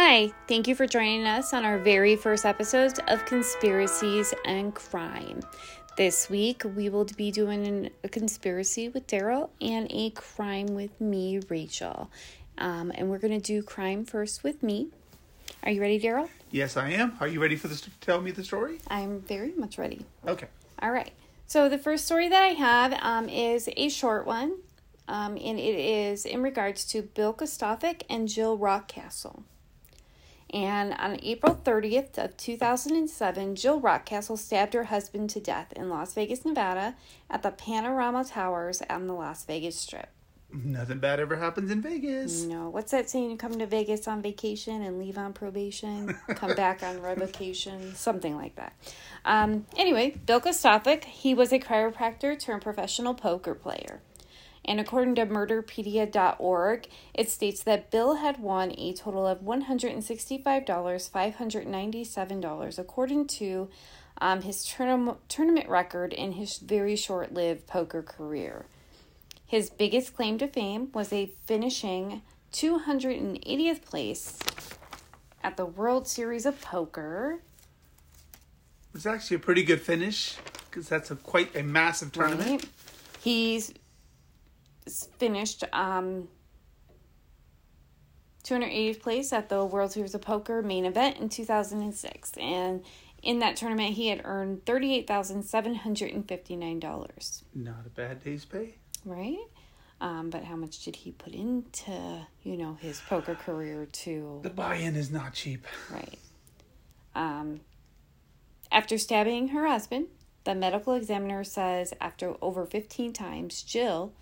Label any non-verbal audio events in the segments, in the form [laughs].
Hi, thank you for joining us on our very first episode of Conspiracies and Crime. This week we will be doing a conspiracy with Daryl and a crime with me, Rachel. Um, and we're going to do crime first with me. Are you ready, Daryl? Yes, I am. Are you ready for this to tell me the story? I'm very much ready. Okay. All right. So the first story that I have um, is a short one, um, and it is in regards to Bill Gustafic and Jill Rockcastle. And on April 30th of 2007, Jill Rockcastle stabbed her husband to death in Las Vegas, Nevada at the Panorama Towers on the Las Vegas Strip. Nothing bad ever happens in Vegas. No, what's that saying? You come to Vegas on vacation and leave on probation, come [laughs] back on revocation, something like that. Um, anyway, Bill Gustafic, he was a chiropractor turned professional poker player. And according to murderpedia.org, it states that Bill had won a total of $165,597 according to um, his tourna- tournament record in his very short lived poker career. His biggest claim to fame was a finishing 280th place at the World Series of Poker. It's actually a pretty good finish because that's a quite a massive tournament. Right? He's finished um, 280th place at the World Series of Poker main event in 2006. And in that tournament, he had earned $38,759. Not a bad day's pay. Right? Um, but how much did he put into, you know, his poker career to. The buy in is not cheap. Right. Um, after stabbing her husband, the medical examiner says after over 15 times, Jill,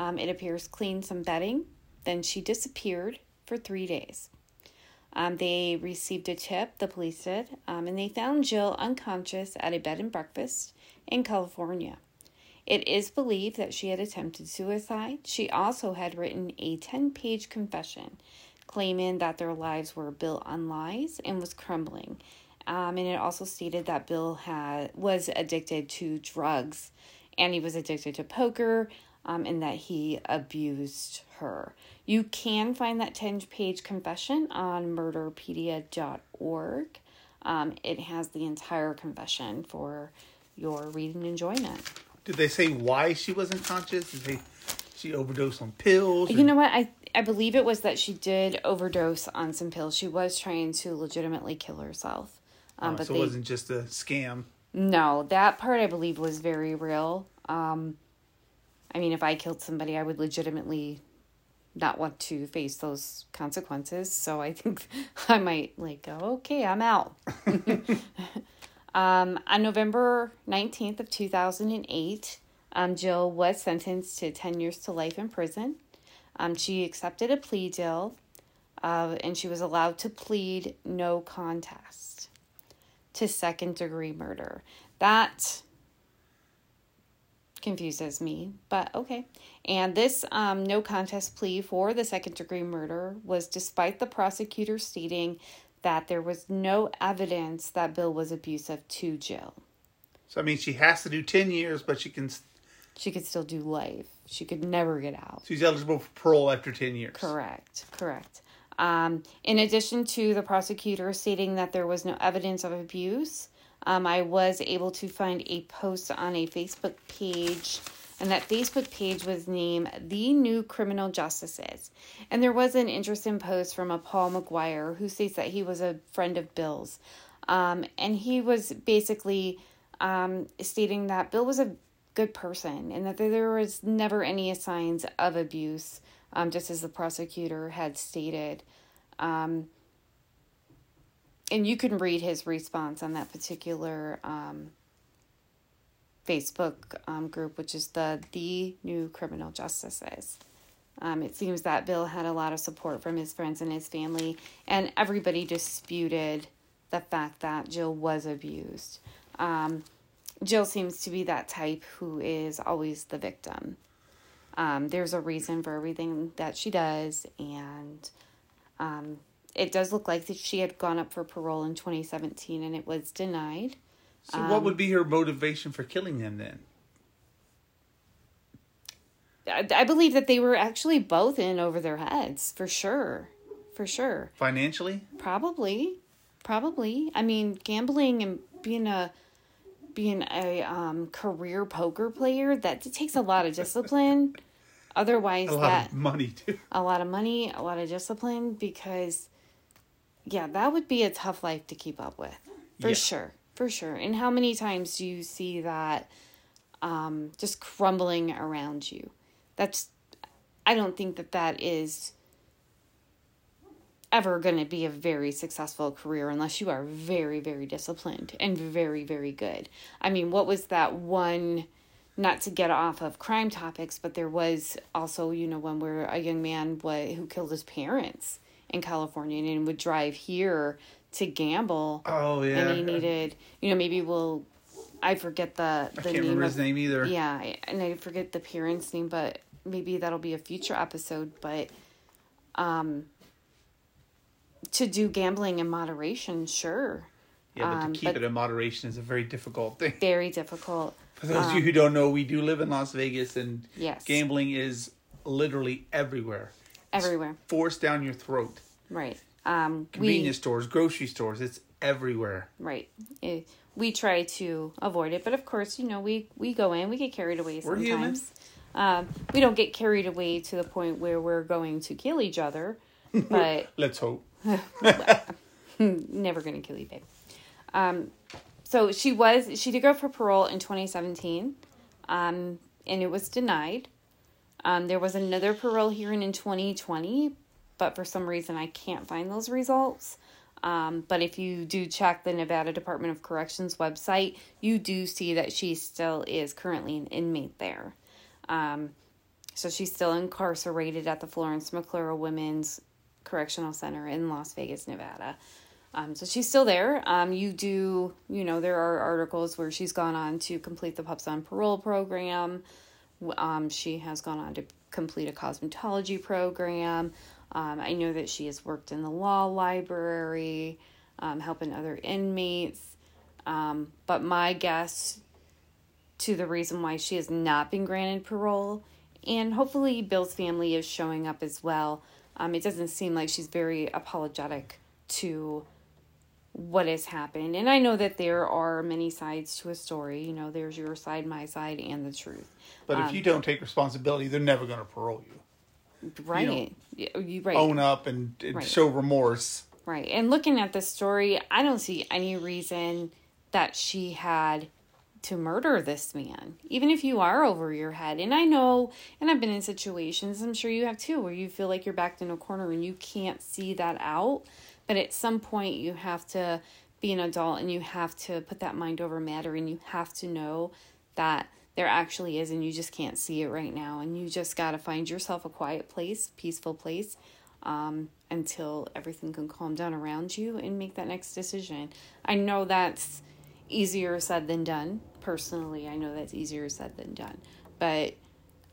um, it appears, cleaned some bedding. Then she disappeared for three days. Um, they received a tip, the police did, um, and they found Jill unconscious at a bed and breakfast in California. It is believed that she had attempted suicide. She also had written a 10 page confession claiming that their lives were built on lies and was crumbling. Um, and it also stated that Bill had was addicted to drugs and he was addicted to poker um, and that he abused her. You can find that 10 page confession on murderpedia.org. Um, it has the entire confession for your reading enjoyment. Did they say why she wasn't conscious? Did they she overdosed on pills? You know what? I I believe it was that she did overdose on some pills. She was trying to legitimately kill herself. Um, oh, but so they, it wasn't just a scam. No, that part I believe was very real. Um, I mean, if I killed somebody, I would legitimately not want to face those consequences. So I think [laughs] I might like go, okay, I'm out. [laughs] um, on November 19th of 2008, um, Jill was sentenced to 10 years to life in prison. Um, she accepted a plea deal uh, and she was allowed to plead no contest to second degree murder. That confuses me, but okay. And this um, no contest plea for the second degree murder was despite the prosecutor stating that there was no evidence that Bill was abusive to Jill. So I mean, she has to do ten years, but she can. She could still do life. She could never get out. She's eligible for parole after ten years. Correct. Correct. Um, in addition to the prosecutor stating that there was no evidence of abuse, um, I was able to find a post on a Facebook page, and that Facebook page was named The New Criminal Justices. And there was an interesting post from a Paul McGuire who states that he was a friend of Bill's. Um, and he was basically um, stating that Bill was a good person and that there was never any signs of abuse, um, just as the prosecutor had stated. Um, and you can read his response on that particular um, Facebook um, group, which is the the New Criminal Justices. Um, it seems that Bill had a lot of support from his friends and his family, and everybody disputed the fact that Jill was abused. Um, Jill seems to be that type who is always the victim. Um, there's a reason for everything that she does, and um, it does look like that she had gone up for parole in 2017 and it was denied. So, um, what would be her motivation for killing him then? I, I believe that they were actually both in over their heads for sure, for sure. Financially? Probably, probably. I mean, gambling and being a being a um, career poker player that takes a lot of discipline. [laughs] Otherwise, A lot that of money too. a lot of money, a lot of discipline, because yeah, that would be a tough life to keep up with, for Yeah. sure, for sure. And how many times do you see that um, just crumbling around you? That's, I don't think that that is ever going to be a very successful career unless you are very, very disciplined and very, very good. I mean, what was that one? Not to get off of crime topics, but there was also, you know, one where a young man wa- who killed his parents in California and would drive here to gamble, Oh yeah. and he needed, you know, maybe we'll, I forget the I the can't name remember of his name either. yeah, and I forget the parents' name, but maybe that'll be a future episode. But um, to do gambling in moderation, sure, Yeah, but Um, to keep but- it in moderation is a very difficult thing. [laughs] very difficult. For those of you who don't know, we do live in Las Vegas, and Yes, gambling is literally everywhere. Everywhere, Forced down your throat. right? Um, Convenience stores, grocery stores, it's everywhere. right. Eh, we try to avoid it, but of course, you know, we we go in, we get carried away We're sometimes. Um, we don't get carried away to the point where we're going to kill each other, [laughs] but Let's hope. [laughs] [laughs] never gonna kill you, babe. Um, so she was she did go for parole in 2017, um, and it was denied. Um, there was another parole hearing in 2020, but for some reason I can't find those results. Um, but if you do check the Nevada Department of Corrections website, you do see that she still is currently an inmate there. Um, so she's still incarcerated at the Florence McClure Women's Correctional Center in Las Vegas, Nevada. Um, so she's still there. Um, you do, you know, there are articles where she's gone on to complete the Pups on Parole program. Um, she has gone on to complete a cosmetology program. Um, I know that she has worked in the law library, um, helping other inmates. Um, but my guess to the reason why she has not been granted parole, and hopefully Bill's family is showing up as well. Um, it doesn't seem like she's very apologetic to what has happened. And I know that there are many sides to a story. You know, there's your side, my side, and the truth. But Um, if you don't take responsibility, they're never going to parole you. Right. You, you right. Own up and, and Right. show remorse. Right. And looking at the story, I don't see any reason that she had to murder this man, even if you are over your head. And I know, and I've been in situations, I'm sure you have too, where you feel like you're backed in a corner and you can't see that out. But at some point, you have to be an adult and you have to put that mind over matter and you have to know that there actually is and you just can't see it right now. And you just got to find yourself a quiet place, peaceful place um, until everything can calm down around you and make that next decision. I know that's easier said than done. Personally, I know that's easier said than done. But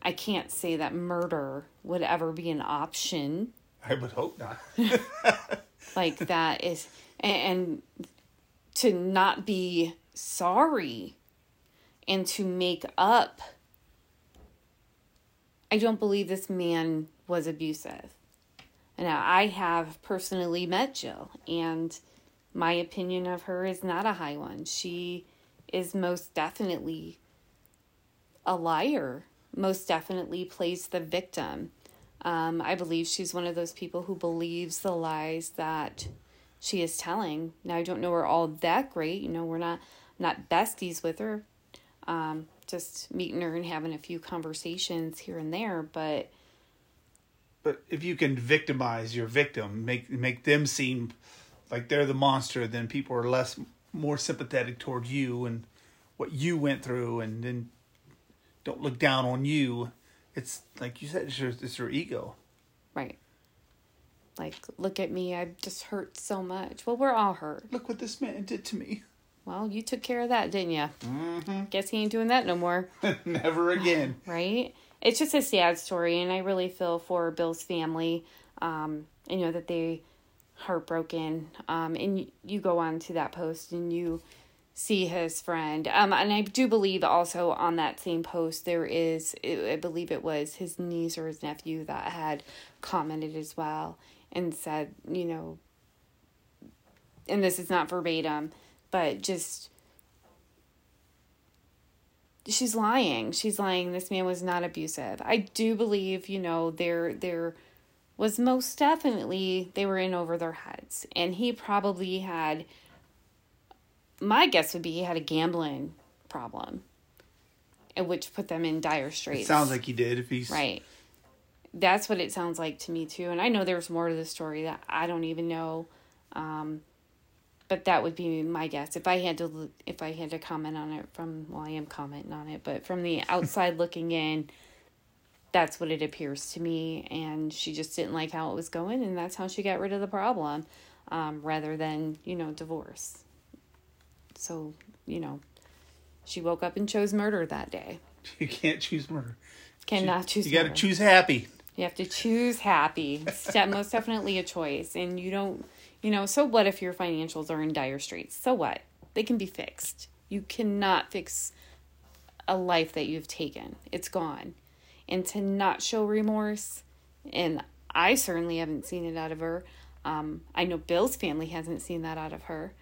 I can't say that murder would ever be an option I would hope not. [laughs] [laughs] like that is and, and to not be sorry and to make up I don't believe this man was abusive. Now, I have personally met Jill, and my opinion of her is not a high one. She is most definitely a liar, most definitely plays the victim. Um, I believe she's one of those people who believes the lies that she is telling. Now, I don't know her all that great. You know, we're not not besties with her. Um, just meeting her and having a few conversations here and there, but But if you can victimize your victim, make make them seem like they're the monster, then people are less more sympathetic toward you and what you went through, and then don't look down on you. It's like you said, it's your, it's your ego. Right. Like, look at me, I've just hurt so much. Well, we're all hurt. Look what this man did to me. Well, you took care of that, didn't you? Mm-hmm. Guess he ain't doing that no more, [laughs] Never again. [laughs] right? It's just a sad story, and I really feel for Bill's family. Um, you know that they heartbroken. Um, and you, you go on to that post and you see his friend. Um, and I do believe also on that same post there is, I believe it was his niece or his nephew that had commented as well and said, you know, and this is not verbatim, but just she's lying. She's lying. This man was not abusive. I do believe, you know, there there was most definitely they were in over their heads. And he probably had my guess would be he had a gambling problem, which put them in dire straits. It sounds like he did. If he's right, that's what it sounds like to me too. And I know there's more to the story that I don't even know, um, but that would be my guess if I had to if I had to comment on it from well I am commenting on it, but from the outside [laughs] looking in. That's what it appears to me, and she just didn't like how it was going, and that's how she got rid of the problem, um, rather than you know divorce. So, you know, she woke up and chose murder that day. [laughs] You can't choose murder. Cannot choose. You got to choose happy. You have to choose happy. It's most definitely a choice, and you don't. You know, so what if your financials are in dire straits? So what? They can be fixed. You cannot fix a life that you've taken. It's gone. And to not show remorse, and I certainly haven't seen it out of her. Um, I know Bill's family hasn't seen that out of her.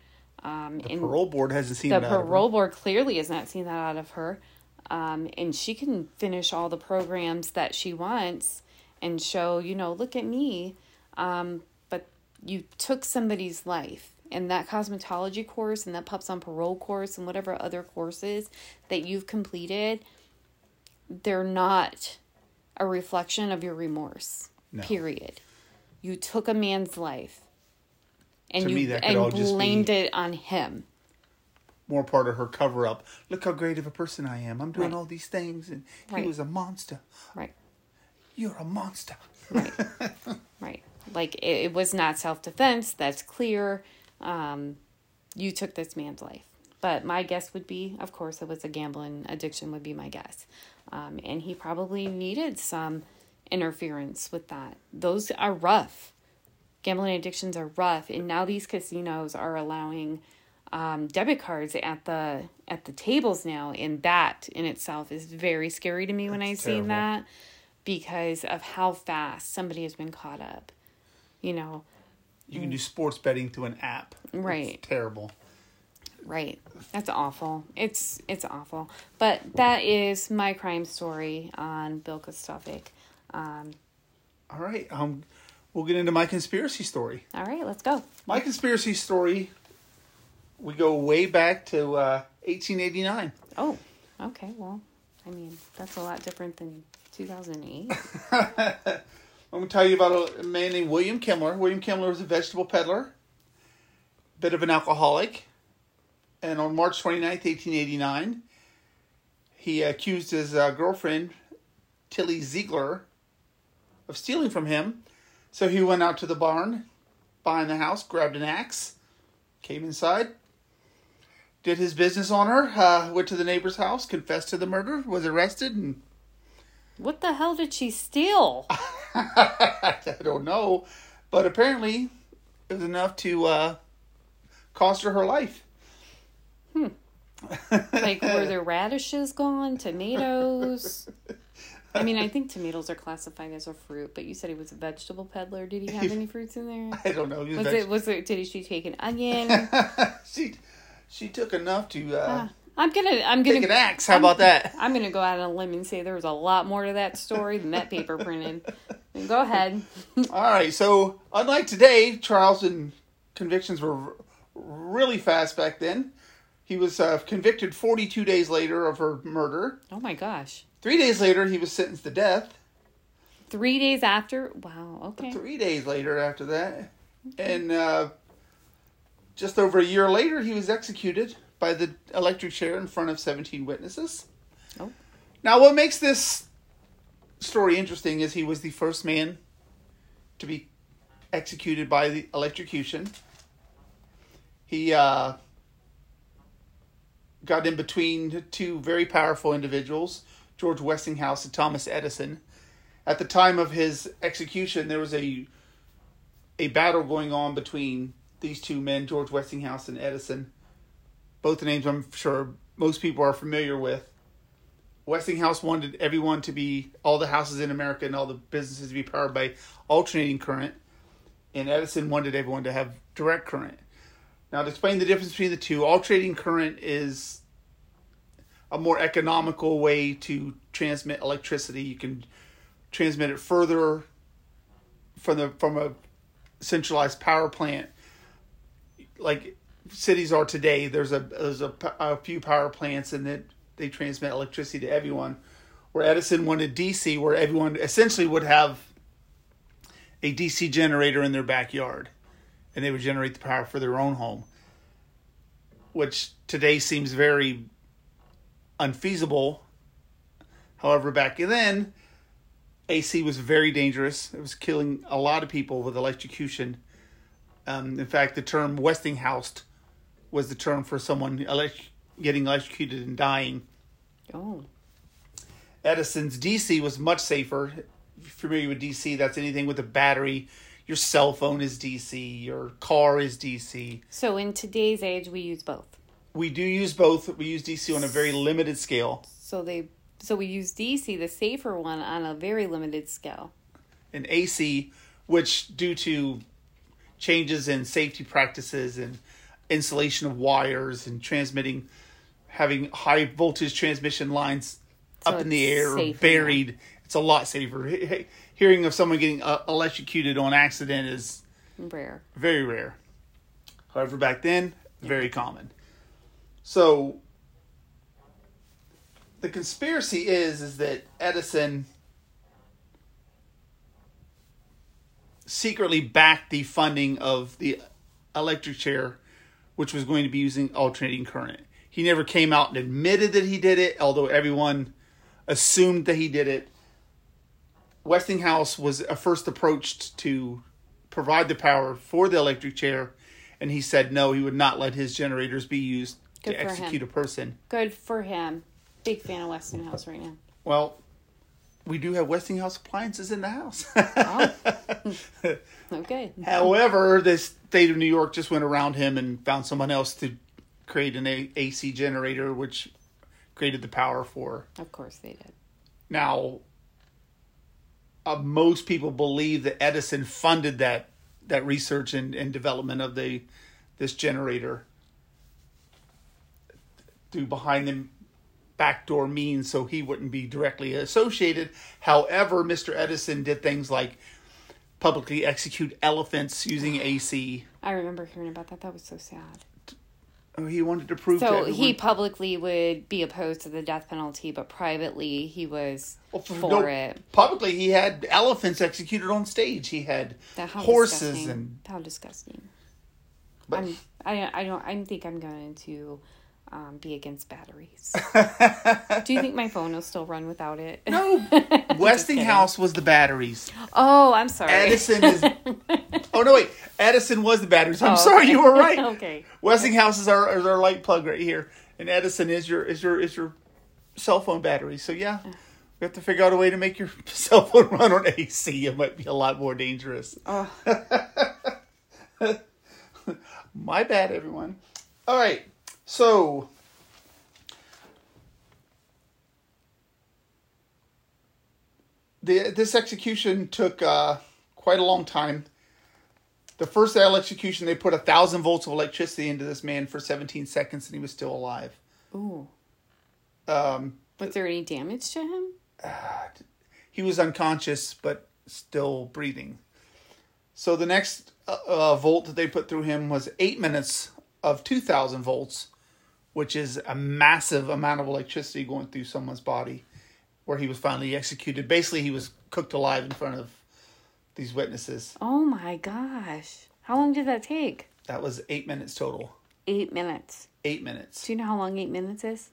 Um, the parole board hasn't seen the that. parole board clearly has not seen that out of her. Um, and she can finish all the programs that she wants and show, you know, look at me. Um, but you took somebody's life and that cosmetology course and that pups on parole course and whatever other courses that you've completed, they're not a reflection of your remorse. No. Period. You took a man's life and to you me, that could all just blamed it on him. more part of her cover up. Look how great of a person I am. I'm doing Right. all these things, and Right. he was a monster. Right. You're a monster. Right. [laughs] right. Like it, it was not self defense. That's clear. Um, you took this man's life. But my guess would be, of course, it was a gambling addiction. Would be my guess, um, and he probably needed some interference with that. Those are rough. Gambling addictions are rough, and now these casinos are allowing um, debit cards at the at the tables now, and that in itself is very scary to me when I That's seen that because of how fast somebody has been caught up. You know, You can do sports betting through an app. It's Right. terrible. right? That's awful. It's it's awful. But that is my crime story on Bill Gustafic. Um, All right. Um, we'll get into my conspiracy story. all right, let's go. My conspiracy story. We go way back to uh, 1889. Oh, okay. Well, I mean that's a lot different than 2008. I'm [laughs] going to tell you about a man named William Kemmler. William Kemmler was a vegetable peddler, bit of an alcoholic. And on March 29th, 1889, he accused his uh, girlfriend, Tilly Ziegler, of stealing from him. So he went out to the barn behind the house, grabbed an axe, came inside, did his business on her, uh, went to the neighbor's house, confessed to the murder, was arrested, and what the hell did she steal? [laughs] I don't know, but apparently it was enough to uh, cost her her life. Like were there radishes gone? Tomatoes? [laughs] I mean, I think tomatoes are classified as a fruit, but you said he was a vegetable peddler. Did he have any fruits in there? [laughs] I don't know. Was veg- it was it did she take an onion? [laughs] she she took enough to uh, I'm gonna I'm gonna take an axe. How about that? I'm gonna go out on a limb and say there was a lot more to that story than that paper printed. [laughs] Go ahead. All right. So unlike today, trials and convictions were really fast back then. He was uh, convicted 42 days later of her murder. Oh my gosh. Three days later, he was sentenced to death. Three days after wow, okay. Three days later, after that, and uh, just over a year later, he was executed by the electric chair in front of 17 witnesses. Oh. Now, what makes this story interesting is he was the first man to be executed by the electrocution. He uh, got in between two very powerful individuals, George Westinghouse and Thomas Edison. At the time of his execution, there was a a battle going on between these two men, George Westinghouse and Edison. both names I'm sure most people are familiar with. Westinghouse wanted everyone to be, all the houses in America and all the businesses to be powered by alternating current, and Edison wanted everyone to have direct current. Now, to explain the difference between the two, alternating current is a more economical way to transmit electricity. You can transmit it further from the from a centralized power plant, like cities are today. There's a there's a, a few power plants, and that they transmit electricity to everyone. Where Edison wanted DC, where everyone essentially would have a DC generator in their backyard, and they would generate the power for their own home, which today seems very unfeasible. However, back then, AC was very dangerous. It was killing a lot of people with electrocution. Um, in fact, the term Westinghouse was the term for someone elect- getting electrocuted and dying. Oh. Edison's DC was much safer. If you're familiar with DC, that's anything with a battery. Your cell phone is DC. Your car is DC. So in today's age, we use both. We do use both. We use DC on a very limited scale. So they so we use DC, the safer one, on a very limited scale. And AC, which due to changes in safety practices and insulation of wires and transmitting, having high voltage transmission lines So up in the air, safer buried, it's a lot safer. He- he- Hearing of someone getting uh, electrocuted on accident is Rare. very rare. However, back then, very common. So the conspiracy is is that Edison secretly backed the funding of the electric chair, which was going to be using alternating current. He never came out and admitted that he did it, although everyone assumed that he did it. Westinghouse was first approached to provide the power for the electric chair, and he said no, he would not let his generators be used Good to for execute him. a person. Good for him. Big fan of Westinghouse right now. Well, we do have Westinghouse appliances in the house. [laughs] Okay. However, the state of New York just went around him and found someone else to create an A- AC generator, which created the power for. Of course they did. Now, uh, most people believe that Edison funded that that research and, and development of the this generator through behind the backdoor means, so he wouldn't be directly associated. However, Mr. Edison did things like publicly execute elephants using AC. I remember hearing about that. That was so sad. Oh, He wanted to prove So everyone. he publicly would be opposed to the death penalty, but privately he was Well, for no, it. Publicly, he had elephants executed on stage. He had That, horses disgusting. and. how disgusting. But I'm, I I don't I think I'm going to um, be against batteries. [laughs] Do you think my phone will still run without it? no, [laughs] Westinghouse was the batteries. Oh, I'm sorry. Edison is. [laughs] oh no, wait. Edison was the batteries. I'm Oh, sorry, okay. you were right. okay. Westinghouse is our is our light plug right here, and Edison is your is your is your cell phone battery. So yeah, we have to figure out a way to make your cell phone run on AC. It might be a lot more dangerous. Oh, My bad, everyone. All right, so. The, this execution took uh, quite a long time. The first execution, they put a thousand volts of electricity into this man for 17 seconds, and he was still alive. ooh. Um, Was there any damage to him? [sighs] he was unconscious, but still breathing. So the next uh, uh, volt that they put through him was eight minutes of 2,000 volts, which is a massive amount of electricity going through someone's body, where he was finally executed. Basically, he was cooked alive in front of these witnesses. Oh my gosh. How long did that take? That was eight minutes total. Eight minutes. Eight minutes. Do you know how long eight minutes is?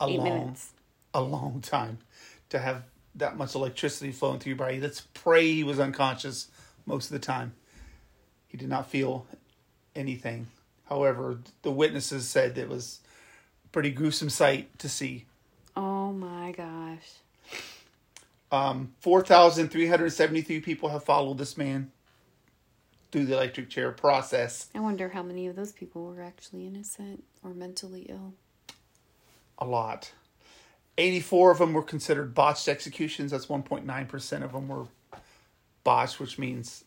A eight long, minutes. a long time to have that much electricity flowing through your body. Let's pray he was unconscious most of the time. He did not feel anything. However, the witnesses said it was a pretty gruesome sight to see. Oh my gosh. Um, 4,373 people have followed this man through the electric chair process. I wonder how many of those people were actually innocent or mentally ill. A lot. 84 of them were considered botched executions. That's 1.9% of them were botched, which means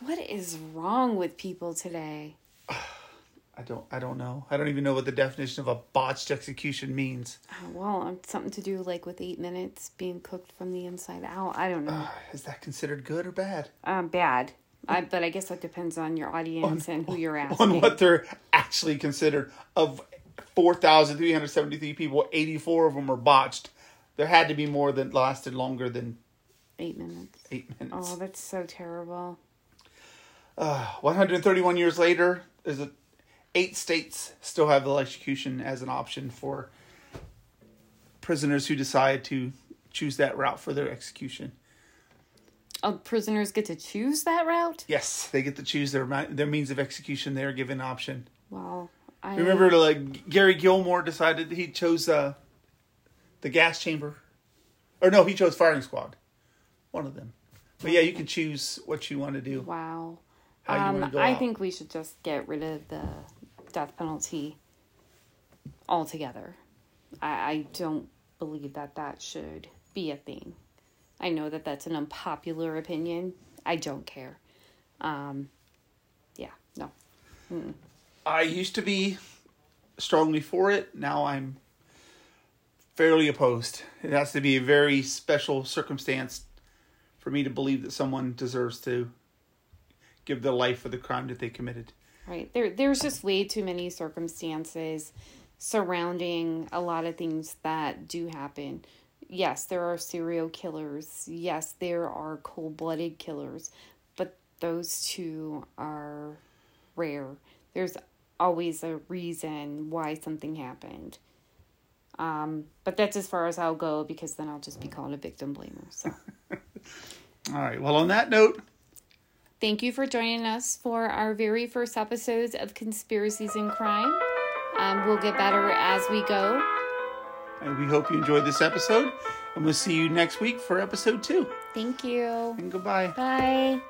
What is wrong with people today? [sighs] I don't I don't know. I don't even know what the definition of a botched execution means. Uh, well, um, something to do like with eight minutes being cooked from the inside out. I don't know. Uh, [sighs] is that considered good or bad? Um, bad. I, but I guess that depends on your audience and who you're [laughs] asking. On what they're actually considered. Of 4,373 people, 84 of them were botched. There had to be more that lasted longer than Eight minutes. eight minutes. Oh, that's so terrible. Uh, 131 years later, there's a, eight states still have the electrocution as an option for prisoners who decide to choose that route for their execution. Oh, prisoners get to choose that route? Yes, they get to choose their their means of execution. They are given option. Wow. I Remember, like Gary Gilmore decided he chose uh, the gas chamber, or no, he chose firing squad. One of them. But yeah, you can choose what you want to do. Wow. Um, I out. think we should just get rid of the death penalty altogether. I, I don't believe that that should be a thing. I know that that's an unpopular opinion. I don't care. Um, yeah, no. I used to be strongly for it. Now I'm fairly opposed. It has to be a very special circumstance for me to believe that someone deserves to give their life for the crime that they committed. Right. There there's just way too many circumstances surrounding a lot of things that do happen. Yes, there are serial killers. Yes, there are cold-blooded killers, but those two are rare. There's always a reason why something happened. Um, but that's as far as I'll go because then I'll just be called a victim blamer. So [laughs] All right. Well, on that note, Thank you for joining us for our very first episodes of Conspiracies in Crime. Um, we'll get better as we go. and we hope you enjoyed this episode, and we'll see you next week for episode two. Thank you. And goodbye. Bye.